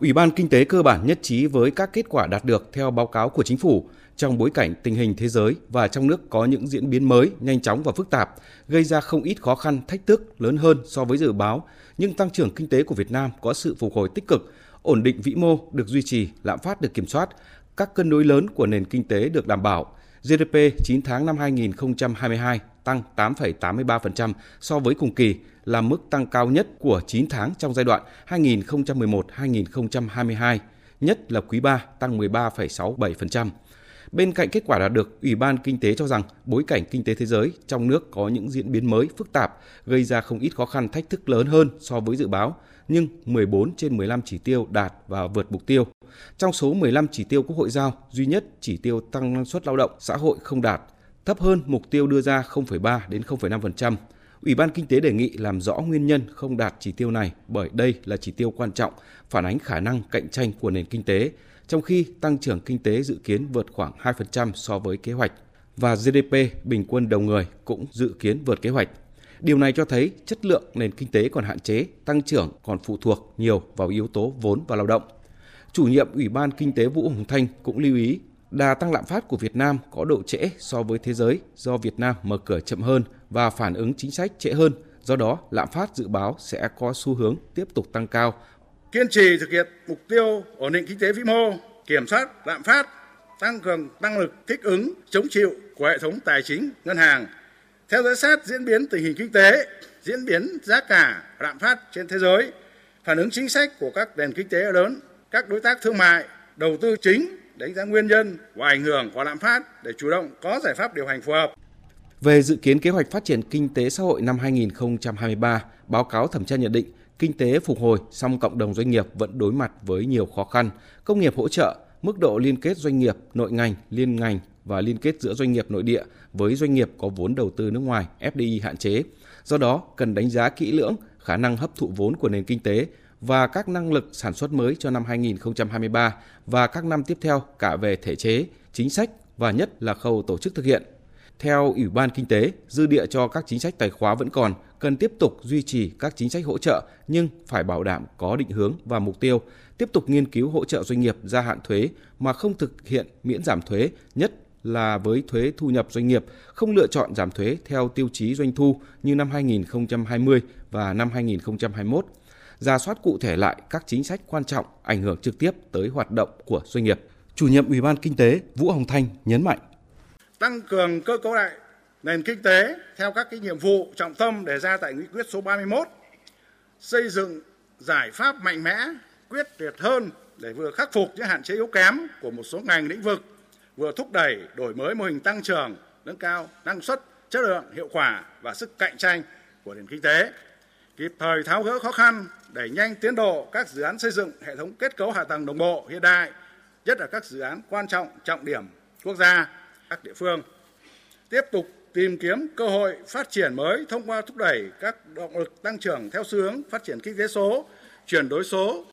Ủy ban Kinh tế cơ bản nhất trí với các kết quả đạt được theo báo cáo của chính phủ trong bối cảnh tình hình thế giới và trong nước có những diễn biến mới, nhanh chóng và phức tạp, gây ra không ít khó khăn, thách thức lớn hơn so với dự báo, nhưng tăng trưởng kinh tế của Việt Nam có sự phục hồi tích cực, ổn định vĩ mô được duy trì, lạm phát được kiểm soát, các cân đối lớn của nền kinh tế được đảm bảo. GDP 9 tháng năm 2022 tăng 8,83% so với cùng kỳ, là mức tăng cao nhất của 9 tháng trong giai đoạn 2011-2022, nhất là quý 3 tăng 13,67%. Bên cạnh kết quả đạt được, Ủy ban Kinh tế cho rằng bối cảnh kinh tế thế giới trong nước có những diễn biến mới phức tạp, gây ra không ít khó khăn thách thức lớn hơn so với dự báo, nhưng 14 trên 15 chỉ tiêu đạt và vượt mục tiêu. Trong số 15 chỉ tiêu Quốc hội giao, duy nhất chỉ tiêu tăng năng suất lao động xã hội không đạt, thấp hơn mục tiêu đưa ra 0,3 đến 0,5%. Ủy ban Kinh tế đề nghị làm rõ nguyên nhân không đạt chỉ tiêu này bởi đây là chỉ tiêu quan trọng, phản ánh khả năng cạnh tranh của nền kinh tế, trong khi tăng trưởng kinh tế dự kiến vượt khoảng 2% so với kế hoạch và GDP bình quân đầu người cũng dự kiến vượt kế hoạch. Điều này cho thấy chất lượng nền kinh tế còn hạn chế, tăng trưởng còn phụ thuộc nhiều vào yếu tố vốn và lao động. Chủ nhiệm Ủy ban Kinh tế Vũ Hồng Thanh cũng lưu ý đà tăng lạm phát của Việt Nam có độ trễ so với thế giới do Việt Nam mở cửa chậm hơn và phản ứng chính sách trễ hơn. Do đó, lạm phát dự báo sẽ có xu hướng tiếp tục tăng cao. Kiên trì thực hiện mục tiêu ổn định kinh tế vĩ mô, kiểm soát lạm phát, tăng cường năng lực thích ứng, chống chịu của hệ thống tài chính, ngân hàng, theo dõi sát diễn biến tình hình kinh tế, diễn biến giá cả, lạm phát trên thế giới, phản ứng chính sách của các nền kinh tế lớn, các đối tác thương mại, đầu tư chính, đánh giá nguyên nhân và ảnh hưởng của lạm phát để chủ động có giải pháp điều hành phù hợp. Về dự kiến kế hoạch phát triển kinh tế xã hội năm 2023, báo cáo thẩm tra nhận định kinh tế phục hồi song cộng đồng doanh nghiệp vẫn đối mặt với nhiều khó khăn, công nghiệp hỗ trợ, mức độ liên kết doanh nghiệp, nội ngành, liên ngành và liên kết giữa doanh nghiệp nội địa với doanh nghiệp có vốn đầu tư nước ngoài FDI hạn chế. Do đó, cần đánh giá kỹ lưỡng khả năng hấp thụ vốn của nền kinh tế và các năng lực sản xuất mới cho năm 2023 và các năm tiếp theo cả về thể chế, chính sách và nhất là khâu tổ chức thực hiện. Theo Ủy ban Kinh tế, dư địa cho các chính sách tài khóa vẫn còn, cần tiếp tục duy trì các chính sách hỗ trợ nhưng phải bảo đảm có định hướng và mục tiêu, tiếp tục nghiên cứu hỗ trợ doanh nghiệp gia hạn thuế mà không thực hiện miễn giảm thuế, nhất là với thuế thu nhập doanh nghiệp, không lựa chọn giảm thuế theo tiêu chí doanh thu như năm 2020 và năm 2021. Ra soát cụ thể lại các chính sách quan trọng ảnh hưởng trực tiếp tới hoạt động của doanh nghiệp. Chủ nhiệm Ủy ban Kinh tế Vũ Hồng Thanh nhấn mạnh. Tăng cường cơ cấu lại nền kinh tế theo các cái nhiệm vụ trọng tâm đề ra tại nghị quyết số 31, xây dựng giải pháp mạnh mẽ, quyết liệt hơn để vừa khắc phục những hạn chế yếu kém của một số ngành lĩnh vực vừa thúc đẩy đổi mới mô hình tăng trưởng, nâng cao năng suất, chất lượng, hiệu quả và sức cạnh tranh của nền kinh tế, kịp thời tháo gỡ khó khăn, đẩy nhanh tiến độ các dự án xây dựng hệ thống kết cấu hạ tầng đồng bộ hiện đại, nhất là các dự án quan trọng trọng điểm quốc gia, các địa phương. Tiếp tục tìm kiếm cơ hội phát triển mới thông qua thúc đẩy các động lực tăng trưởng theo xu hướng phát triển kinh tế số, chuyển đổi số,